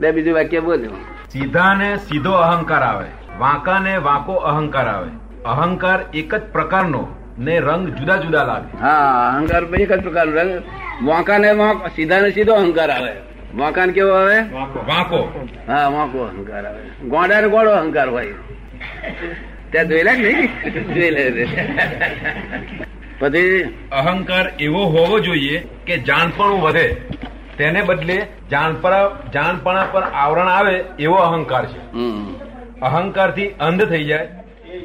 બે બીજું વાક્ય બોલ્યો. સીધા ને સીધો અહંકાર આવે વાંકા ને વાંકો અહંકાર આવે. અહંકાર એક જ પ્રકારનો ને રંગ જુદા જુદા લાગે. હા અહંકાર એક જ પ્રકારનો રંગ. વાંકા ને વાંક સીધા ને સીધો અહંકાર આવે. વાંકા ને કેવો આવે? વાંકો. હા વાંકો અહંકાર આવે. ગોંડા ને ગોળો અહંકાર હોય. ત્યાં જોયેલા કે નહીં? જોયેલા પછી? અહંકાર એવો હોવો જોઈએ કે જાણપણું વધે. તેને બદલે જાણપણા જાણપણા પર આવરણ આવે એવો અહંકાર છે. હમ. અહંકારથી અંધ થઈ જાય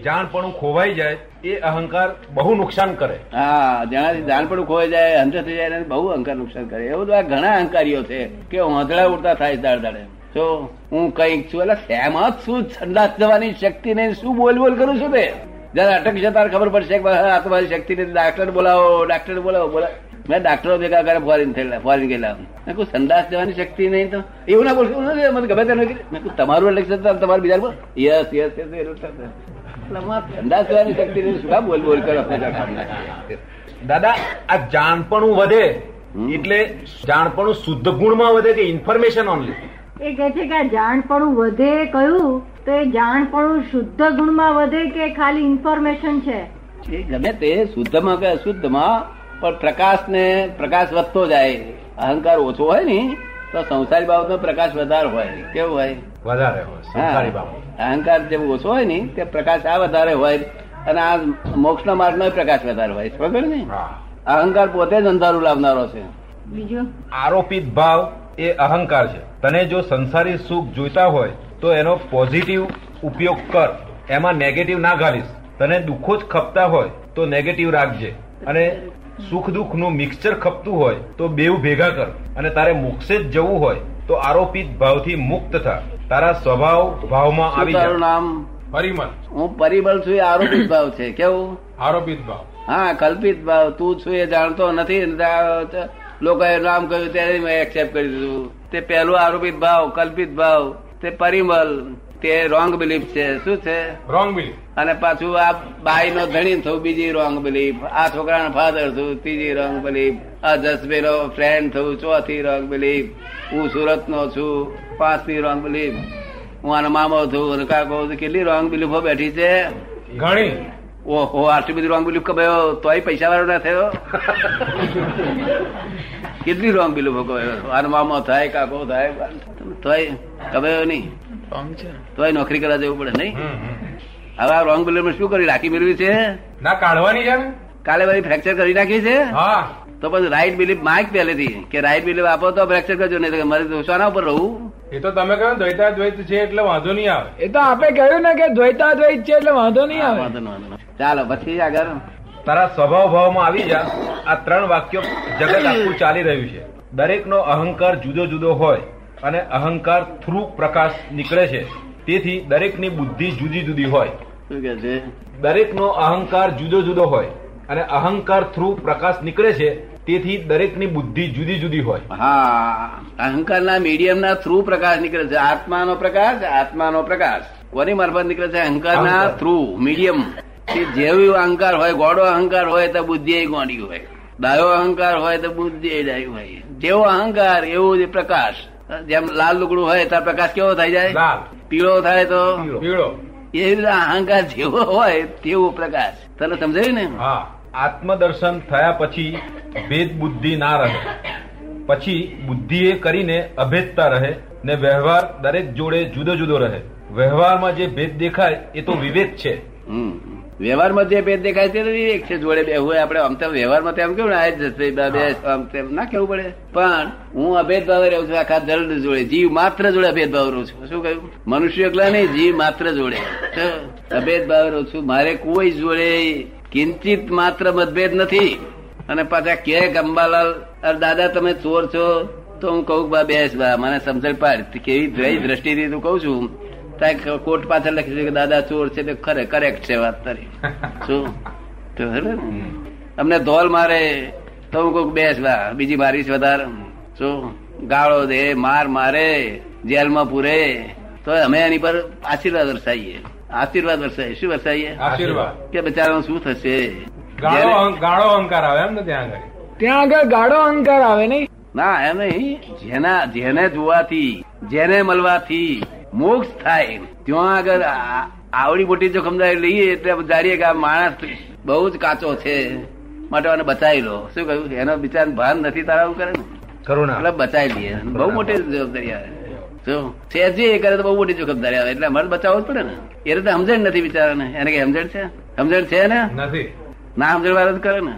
જાણપણું ખોવાઈ જાય એ અહંકાર બહુ નુકસાન કરે. હા જેનાથી જાણપણું ખોવાઈ જાય અંધ થઈ જાય એને બહુ અહંકાર નુકસાન કરે. એવું બધા ઘણા અહંકારીઓ છે કે વાંધળા ઉડતા થાય દાડ દાડે. તો હું કંઈક છું એટલે શેમાં જ શું સંદાસ જવાની શક્તિ ને શું બોલ બોલ કરું છું તે જયારે અટક તારે ખબર પડશે કે આ તમારી શક્તિ નથી. ડાક્ટર બોલાવો ડાક્ટર બોલાવો બોલા મેં ડાક્ટરો ભેગા કરે ફોરેન થયેલા ફોરેન ગયેલા. મેં કોઈ સંદાસ દેવાની શક્તિ નહીં તો? એવું ના બોલશું? મને ગમે તે નથી મેં તમારું ઇલેક્શન તમારે બીજા બોલ. યસ યસ યસ સંદાસ દેવાની શક્તિ નહીં. શું બોલ બોલ કરો? દાદા આ જાણપણું વધે. એટલે જાણપણું શુદ્ધ ગુણમાં વધે કે ઇન્ફોર્મેશન ઓનલી એ કે છે કે આ જાણપણું વધે કયું? તો એ જાણપણું શુદ્ધ ગુણમાં વધે કે ખાલી ઇન્ફોર્મેશન છે? એ ગમે તે શુદ્ધમાં કે અશુદ્ધમાં પણ પ્રકાશ ને પ્રકાશ વધતો જાય અહંકાર ઓછો હોય ને તો સંસારી બાબતનો પ્રકાશ વધારે હોય. કેવું હોય? વધારે હોય અહંકાર જેમ ઓછો હોય ને તે પ્રકાશ આ વધારે હોય અને આ મોક્ષના માર્ગનો પ્રકાશ વધારે હોય. ખબર ને? અહંકાર પોતે જ અંધારું લાવનારો છે. બીજું? આરોપિત ભાવ એ અહંકાર છે. તને જો સંસારી સુખ જોઈતા હોય તો એનો પોઝિટિવ ઉપયોગ કર. એમાં નેગેટિવ ના ઘાલીશ. તને દુઃખો જ ખપતા હોય તો નેગેટિવ રાખજે. અને સુખ દુઃખનું મિક્સચર ખપતું હોય તો બેવ ભેગા કર. અને તારે મોક્ષે જ જવું હોય તો આરોપિત ભાવથી મુક્ત થા. તારા સ્વભાવ ભાવમાં આવી તારું નામ? પરિમલ. હું પરિબળ છું એ આરોપિત ભાવ છે. કેવું? આરોપિત ભાવ. હા કલ્પિત ભાવ. તું છું એ જાણતો નથી. લોકો એ લોકોએ નામ કહ્યું ત્યારે મેં એક્સેપ્ટ કરી દીધું. તે પહેલું આરોપિત ભાવ કલ્પિત ભાવ. તે પરિમલ. તે રોંગ બિલીફ છે શું છે? રોંગ બિલીફ અને પાછું આ બાઈ નો ધણી થવું બીજી રોંગ બિલીફ આ છોકરાનો ફાધર થયું ત્રીજી રોંગ બિલીફ આ જસબી નો ફ્રેન્ડ થયું ચોથી રોંગ બિલીફ હું સુરત નો છું પાંચમી રોંગ બિલીફ હું આનો મામો થયું અને કાકો છું કેટલી રોંગ બિલીફો બેઠી છે? ઘણી. ઓહો આટલી બધી રોંગ બિલીફ કમાયો તોય પૈસા વાળો ના થયો? કેટલી રોંગ બિલીફો કમાયો? આનો મામો થાય કાકો થાય તોય કમાયો નહીં. તોય નોકરી કરવા જવું પડે નહીં. હવે આ રોંગ બિલીફ શું કરી રાખી મેળવી છે? ના કાઢવાની છે કાલે બધી ફ્રેક્ચર કરી નાખી છે? હા. તો પછી રાઈટ બિલીફ માગ પહેલેથી. કે રાઈટ બિલીફ આપો તો ફ્રેક્ચર કરજો નહીં તો મારે તો શાના ઉપર રહું. એ તો તમે કહો દ્વૈતા દ્વૈત છે એટલે વાંધો નહીં આવે. એ તો આપે કહ્યું ને કે દ્વૈતા દ્વૈત છે એટલે વાંધો નહીં આવે. વાંધો નહીં, વાંધો ચાલો પછી આગળ. તારા સ્વભાવ ભાવમાં આવી જા. આ ત્રણ વાક્યો જગત આખું ચાલી રહ્યું છે. દરેકનો અહંકાર જુદો જુદો હોય. અને અહંકાર થ્રુ પ્રકાશ નીકળે છે. તેથી દરેકની બુદ્ધિ જુદી જુદી હોય. શું કે છે? દરેકનો અહંકાર જુદો જુદો હોય અને અહંકાર થ્રુ પ્રકાશ નીકળે છે તેથી દરેકની બુદ્ધિ જુદી જુદી હોય. હા અહંકારના મીડિયમના થ્રુ પ્રકાશ નીકળે છે. આત્માનો પ્રકાશ આત્માનો પ્રકાશ. કોની મારફત નીકળે છે? અહંકારના થ્રુ મીડિયમ કે જેવું અહંકાર હોય ગોડો અહંકાર હોય તો બુદ્ધિ ગોડી હોય. ડાયો અહંકાર હોય તો બુદ્ધિ ડાયું હોય. જેવો અહંકાર એવો પ્રકાશ. જેમ લાલ લુગડું હોય તો પ્રકાશ કેવો થઈ જાય? લાલ. પીળો થાય તો? પીળો. એ રીતે અહંકાર જેવો હોય તેવો પ્રકાશ. તને સમજાયું ને? હા. આત્મદર્શન થયા પછી ભેદ બુદ્ધિ ના રહે. પછી બુદ્ધિ એ કરીને અભેદતા રહે ને વ્યવહાર દરેક જોડે જુદો જુદો રહે. વ્યવહારમાં જે ભેદ દેખાય એ તો વિવેક છે. વ્યવહારમાં જે ભેદ દેખાય છે વિવેક છે. જોડે બે હોય આપણે આમ તો વ્યવહારમાં તેમ કેવું આ જ જશે બે આમ તેમ ના કેવું પડે? પણ હું અભેદભાવ રહું છું આખા દર્દ જોડે. જીવ માત્ર જોડે અભેદભાવ રહું છું. શું કહ્યું? મનુષ્ય એકલા નહીં જીવ માત્ર જોડે. અભેદ ભાવે રહું છું. મારે કોઈ જોડે કિંચિત માત્ર મતભેદ નથી. અને પાછા કે ગંબાલાલ અરે દાદા તમે ચોર છો. તો હું કહું બા બેસ બા મને સમજણ પાડ. કેવી દ્રષ્ટિથી તું કહું છું. કોર્ટ પાછળ લખી છે કે દાદા ચોર છે. તે ખરે કરેક્ટ છે વાત તારી. શું? તો અમને ધોલ મારે તો હું કહું બેસ બા બીજી મારીશ વધારે. શું? ગાળો દે માર મારે જેલમાં પૂરે. તો અમે એની પર આશીર્વાદ વરસાઈએ. આશીર્વાદ વરસાઈએ. શું વરસાઈએ? આશીર્વાદ. કે બચારા શું થશે? ગાળો અહંકાર આવે એમ ને ત્યાં આગળ? ત્યાં આગળ ગાળો અહંકાર આવે નહીં? ના એમ નહીં. જેના જેને જોવાથી જેને મળવાથી મોક્ષ થાય ત્યાં આગળ આવડી મોટી જોખમદારી લઈએ એટલે ધારીએ કે આ માણસ બહુ જ કાચો છે. માટે આને બચાવી લો. શું કહ્યું? એનો બિચાર ભાન નથી તારા એવું કરે ને? કરુણા. એટલે બચાવી લઈએ. બહુ મોટી જવાબદારી આવે. જો સહેજે એ કરે તો બહુ મોટી જોખમદારી આવે. એટલે અમારે બચાવવું જ પડે ને. એ રીતે સમજણ નથી બિચારાને. એને કઈ સમજણ છે? સમજણ છે ને નથી. ના સમજણ વાળા જ કરે ને.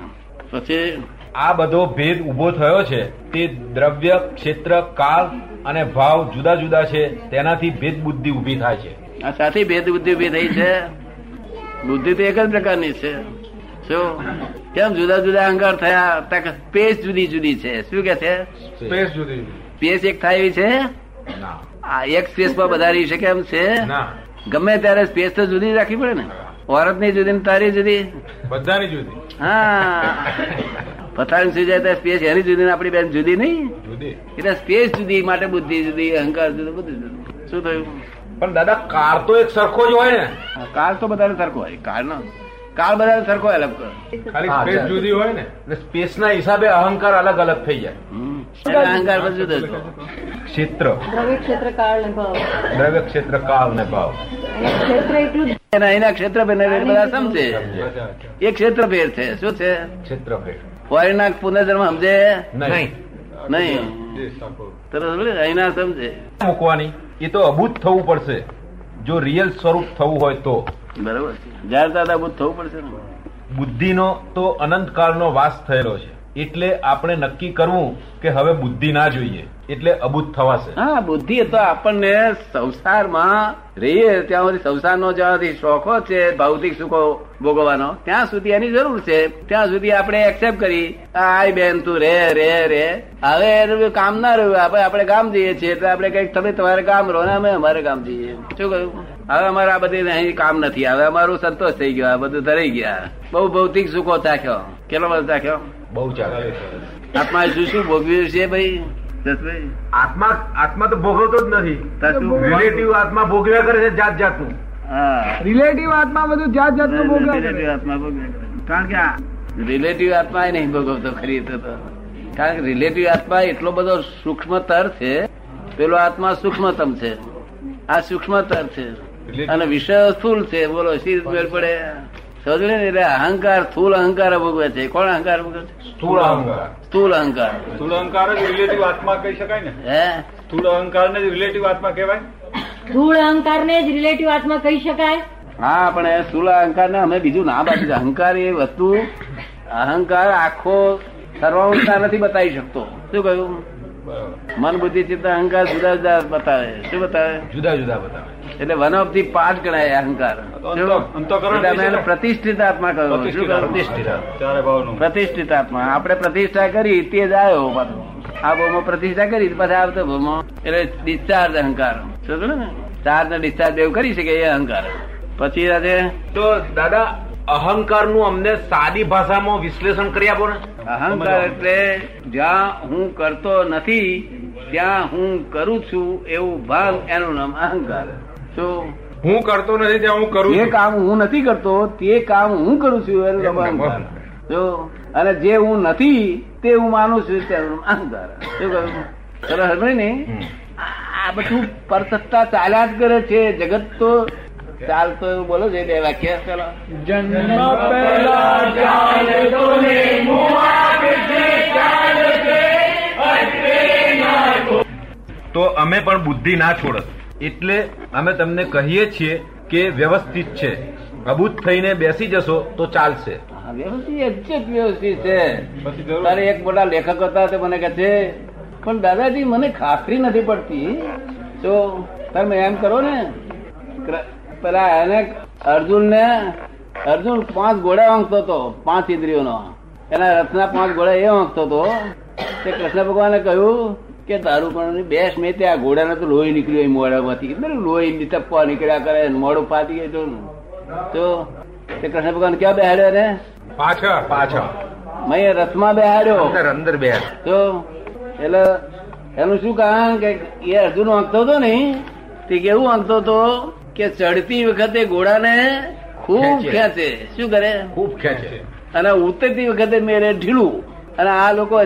પછી આ બધો ભેદ ઊભો થયો છે. તે દ્રવ્ય ક્ષેત્ર કાળ અને ભાવ જુદા જુદા છે. તેનાથી ભેદ બુદ્ધિ ઊભી થાય છે. આ સાથે ભેદ બુદ્ધિ ઊભી થઈ છે. બુદ્ધિ તો એક જ પ્રકારની છે. શું? કેમ જુદા જુદા અંગાર થયા? સ્પેસ જુદી જુદી છે. શું કે છે? સ્પેસ જુદી સ્પેસ એક થાય એવી છે? આ એક સ્પેસમાં બધા રહી શકે એમ છે? ગમે ત્યારે સ્પેસ તો જુદી રાખવી પડે ને. ઓરતની જુદી ને તારી જુદી. બધાની જુદી. હા. પથારી સુઈ જાય તો સ્પેસ એની જુદી ને આપણી બેન જુદી નહીં. જુદી. એટલે સ્પેસ જુદી માટે બુદ્ધિ જુદી અહંકાર જુદું બધું જુદું. શું થયું? પણ દાદા કાર તો એક સરખો જ હોય ને. કાર તો બધાને સરખો હોય. કાર નો કાર બધાને સરખો અલગ ખાલી સ્પેસ જુદી હોય ને. એટલે સ્પેસના હિસાબે અહંકાર અલગ અલગ થઈ જાય. અહંકાર પણ જુદો જુદો. ક્ષેત્ર. દ્રવ્ય ક્ષેત્ર કાળ ને ભાવ. દ્રવ્ય ક્ષેત્ર કાળ ને ભાવ. ક્ષેત્ર એટલું એના એના ક્ષેત્ર બધા સમજે. એ ક્ષેત્ર ભેર છે. શું છે? ક્ષેત્ર ભેદ ફોરેન ના પુનર્જન્મ સમજે? નહીં. નહીં. તરત અહીંના સમજે. મૂકવાની. એ તો અભૂત થવું પડશે. જો રિયલ સ્વરૂપ થવું હોય તો. બરાબર છે. જયારે દાદા અભૂત થવું પડશે બુદ્ધિનો તો અનંત કાળનો વાસ થયેલો છે. એટલે આપણે નક્કી કરવું કે હવે બુદ્ધિ ના જોઈએ. એટલે અભૂત થવાશે. હા, બુદ્ધિ તો આપણને સંસારમાં રહીએ, ત્યાં સુધી સંસારનો જ્યાં શોખો છે, ભૌતિક સુખો ભોગવવાનો, ત્યાં સુધી એની જરૂર છે. ત્યાં સુધી આપણે એક્સેપ્ટ કરી, આય બેન, તું રે રે રે. હવે એનું કામ ના રહ્યું આપણે આપણે ગામ જઈએ છીએ એટલે આપણે કંઈક તમે તમારે ગામ રહો ને, અમે અમારે ગામ જઈએ. શું કહ્યું? હવે અમારે આ બધી અહીં કામ નથી, હવે અમારું સંતોષ થઈ ગયો, આ બધું ધરાઈ ગયા. બહુ ભૌતિક સુખો ચાખ્યો. કેટલો બધો ચાખ્યો? બહુ ચાલે આત્મા શું શું ભોગવ્યું છે ભાઈ? આત્મા આત્મા તો ભોગવતો જ નથી. રિલેટિવ આત્મા ભોગવ્યા કરે છે જાત જાતનું. રિલેટિવ આત્મા બધું જાત જાતનું ભોગવે. રિલેટિવ આત્મા ભોગવે. કારણ કે આ રિલેટિવ આત્મા એ નહીં ભોગવતો ખરી તો તો. કારણ કે રિલેટિવ આત્મા એટલો બધો સૂક્ષ્મતર છે પેલો આત્મા સૂક્ષ્મતમ છે. આ સૂક્ષ્મતર છે. અને વિષય સ્થુલ છે. બોલો શી મેળ પડે? સમજો ને એટલે અહંકાર સ્થૂલ અહંકાર ભોગવે છે. કોણ અહંકાર ભોગવે છે? સ્થુલ અહંકાર. સ્થૂલ અહંકાર. સ્થુલ અહંકાર જ રિલેટિવ આત્મા કહી શકાય ને? હે? સ્થુલ અહંકાર ને જ રિલેટિવ આત્મા કહેવાય? સ્થુલ અહંકાર ને જ રિલેટિવ આત્મા કહી શકાય? હા પણ એ સ્થૂલ અહંકાર ને અમે બીજું ના બાકી અહંકાર એ વસ્તુ અહંકાર આખો સર્વાંશતા નથી બતાવી શકતો. શું કહ્યું? મન બુદ્ધિ ચિત્ત અહંકાર જુદા જુદા બતાવે શું બતાવે? જુદા જુદા બતાવે. એટલે વન ઓફ ધી પાર્ટ ગણાય અહંકાર પ્રતિષ્ઠિત આત્મા કહ્યું. શું પ્રતિષ્ઠિત. પ્રતિષ્ઠિત. આત્મા. આપણે પ્રતિષ્ઠા કરી તે જ આવ્યો પાછો. આ બહુમાં પ્રતિષ્ઠા કરી પછી આવતો બહુમાં. એટલે ડિસ્ચાર્જ અહંકાર. સમજો ને? ચાર્જ ને ડિસ્ચાર્જ એવું કરી શકે એ અહંકાર. પછી આજે તો દાદા અહંકારનું અમને સાદી ભાષામાં વિશ્લેષણ કરી આપો ને. અહંકાર એટલે જ્યાં હું કરતો નથી ત્યાં હું કરું છું એવું ભાન એનું નામ અહંકાર. તો હું કરતો નથી ત્યાં હું કરું જે કામ હું નથી કરતો તે કામ હું કરું છું એનું નામ અહંકાર. જો અને જે હું નથી તે હું માનું છું તેનું નામ અહંકાર. શું કરું સરસ ને? આ બધું પરસત્તા ચાલ્યા જ કરે છે. જગત તો ચાલતો એવું બોલો છે બે વાક્ય. ચાલો. જન્મ પહેલા ચાલે તો ને તો. અમે પણ બુદ્ધિ ના છોડત એટલે અમે તમને કહીએ છીએ કે વ્યવસ્થિત છે. અભૂત થઈને બેસી જશો તો ચાલશે. વ્યવસ્થિત એક્ઝેક્ટ વ્યવસ્થિત છે. તારે એક મોટા લેખક હતા તે મને કહે છે પણ દાદાજી મને ખાતરી નથી પડતી. તો તમે એમ કરો ને પેલા એને અર્જુન ને અર્જુન પાંચ ઘોડા વાંકતો હતો પાંચ ઇન્દ્રિયોનો. એના રથના પાંચ ઘોડા એ વાંકતો હતો. તે કૃષ્ણ ભગવાને કહ્યું કે તારું પણ બેસ મેં ત્યાં ઘોડાને તો લોહી નીકળ્યું મોડામાંથી એટલે લોહી ટપ્પા નીકળ્યા કરે મોડું મોઢું ગયું. તો. તે કૃષ્ણ ભગવાન ક્યાં બેહાડ્યો ને પાછળ. પાછળ. મેં રથમાં બેહાડ્યો. અંદર અંદર બે તો એટલે એનું શું કારણ કે એ અર્જુન વાંકતો હતો ને તે કેવું વાંકતો હતો? કે ચડતી વખતે ઘોડાને ખૂબ ખેંચે. શું કરે? ખૂબ ખેંચે. અને ઉતરતી વખતે મેરે ઢીલું. અને આ લોકો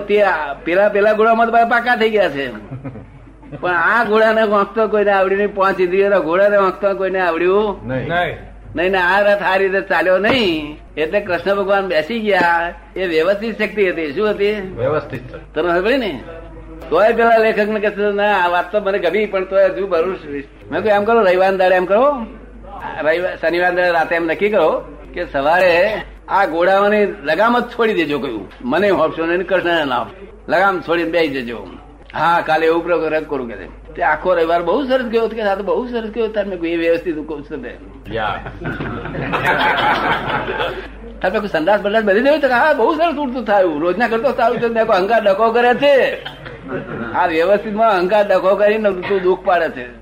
પેલા પેલા ઘોડામાં તો પાકા થઈ ગયા છે. પણ આ ઘોડાને વાંચતો કોઈને આવડ્યું નહીં. પાંચ ઇન્દ્રિયો ઘોડાને વાંચતો કોઈને આવડ્યું નહીં. નહીં. નહીં ને આ રથ આ રીતે ચાલ્યો નહીં. એટલે કૃષ્ણ ભગવાન બેસી ગયા. એ વ્યવસ્થિત શક્તિ હતી. શું હતી? વ્યવસ્થિત તને ખબર ને? તોય પેલા લેખક ને કે ના આ વાત તો મને ગમી પણ તોય હજુ ભરું મેં કહ્યું એમ કરો રવિવાર દાડે એમ કરો. રવિવાર શનિવાર દાડે રાતે એમ નક્કી કરો કે સવારે આ ઘોડાઓની લગામ જ છોડી દેજો કહ્યું મને હોપશો ને કૃષ્ણ નામ લગામ છોડીને બેસી જજો. હા કાલે એવું પ્રયોગ કરું કે તે આખો રવિવાર બહુ સરસ ગયો કે આ તો બહુ સરસ ગયો તાર. મેં એ વ્યવસ્થિત કહું છું તે. તમે કોઈ સંદાસ બદલાસ બધી દેવું તો હા બહુ સરસ ઉડતું થયું. રોજના કરતો સારું છે દેખો અહંકાર ડકો કરે છે. આ વ્યવસ્થિતમાં અહંકાર ડખો કરીને તું દુઃખ પાડે છે.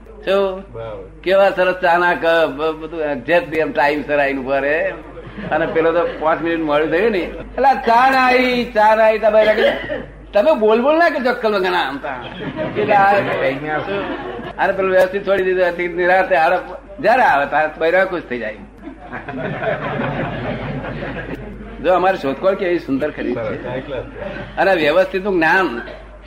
કેવા સરસ ચાના કપ બધું એક્ઝેક્ટ એમ ટાઈમ સર આઈને ઊભા અને પેલો તો પાંચ મિનિટ મળ્યું થયું ને. એટલે ચા ના આવી ચા ના આવી તમે તમે બોલ બોલ ના કરજો અક્કલ ઘણા આમ તા. એટલે આ- અને પેલું વ્યવસ્થિત છોડી દીધું. નિરાતે હારે જયારે આવે તારે બૈરા ખુશ થઈ જાય. જો અમારી શોધખોળ કેવી સુંદર ખરી છે. અને વ્યવસ્થિતનું જ્ઞાન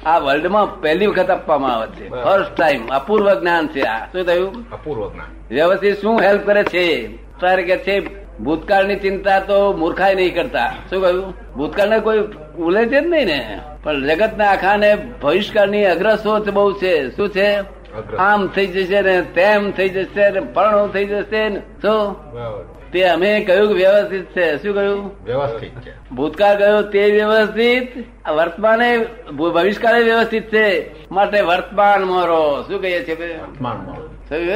આ વર્લ્ડમાં પહેલી વખત આપવામાં આવે છે. ફર્સ્ટ ટાઈમ અપૂર્વ જ્ઞાન છે આ. શું થયું? અપૂર્વ જ્ઞાન. વ્યવસ્થિત શું હેલ્પ કરે છે? તારે કે છે? ભૂતકાળની ચિંતા તો મૂર્ખાય નહીં કરતા. શું કહ્યું? ભૂતકાળને કોઈ ઉલે છે જ નહીં ને? પણ જગતના આખાને ભવિષ્યકાળની અગ્રસોચ બહુ છે. શું છે. આમ થઈ જશે ને તેમ થઈ જશે ને પરણો થઈ જશે ને. શું તે અમે કહ્યું વ્યવસ્થિત છે. શું કહ્યું? વ્યવસ્થિત છે. ભૂતકાળ ગયો તે વ્યવસ્થિત. વર્તમાને ભવિષ્યકાળે વ્યવસ્થિત છે. માટે વર્તમાન મારો. શું કહીએ છીએ બે?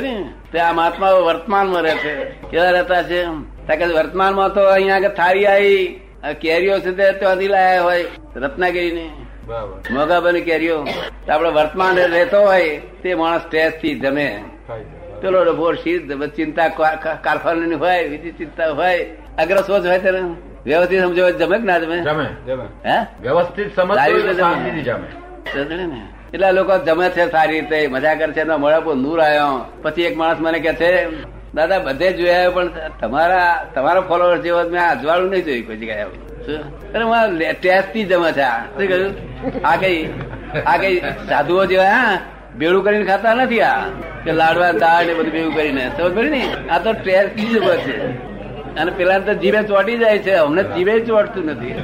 ને? તે આ વર્તમાન વર્તમાનમાં રહે છે. કેવા રહેતા છે કારણ કે વર્તમાનમાં તો અહીંયા આગળ થાળી આવી કેરીઓ છે તે ત્યાંથી લાયા હોય રત્નાગીરીની. બરાબર મોગાબાની કેરીઓ. આપડે વર્તમાન રહેતો હોય તે માણસ સ્ટ્રેસથી જમે પેલો ડભો શીત ચિંતા કારખાની હોય બીજી ચિંતા હોય. અગ્રસોચ હોય તેને. વ્યવસ્થિત સમજો જમે કે ના જમે? જમે. હે? વ્યવસ્થિત સમજ જમે. ને? એટલા લોકો જમે છે સારી રીતે. મજા કરે છે. પર નૂર આવ્યો. પછી એક માણસ મને કે છે દાદા બધે જોયા પણ તમારા તમારા ફોલોવર જેવો મેં અજવાળું નહીં જોયું કોઈ જગ્યાએ. આવું. શું? અરે મારા ટેસ્ટી જમા છે શું કહ્યું? આ કઈ આ કઈ સાધુઓ જેવા, હા? ભેળું કરીને ખાતા નથી આ? કે લાડવા, દાળ ને બધું ભેગું કરીને. સમજ પડી ને? આ તો ટેસ્ટી જમે છે. અને પેલા તો જીભે ચોટી જાય છે. અમને જીભે ચોટતું નથી.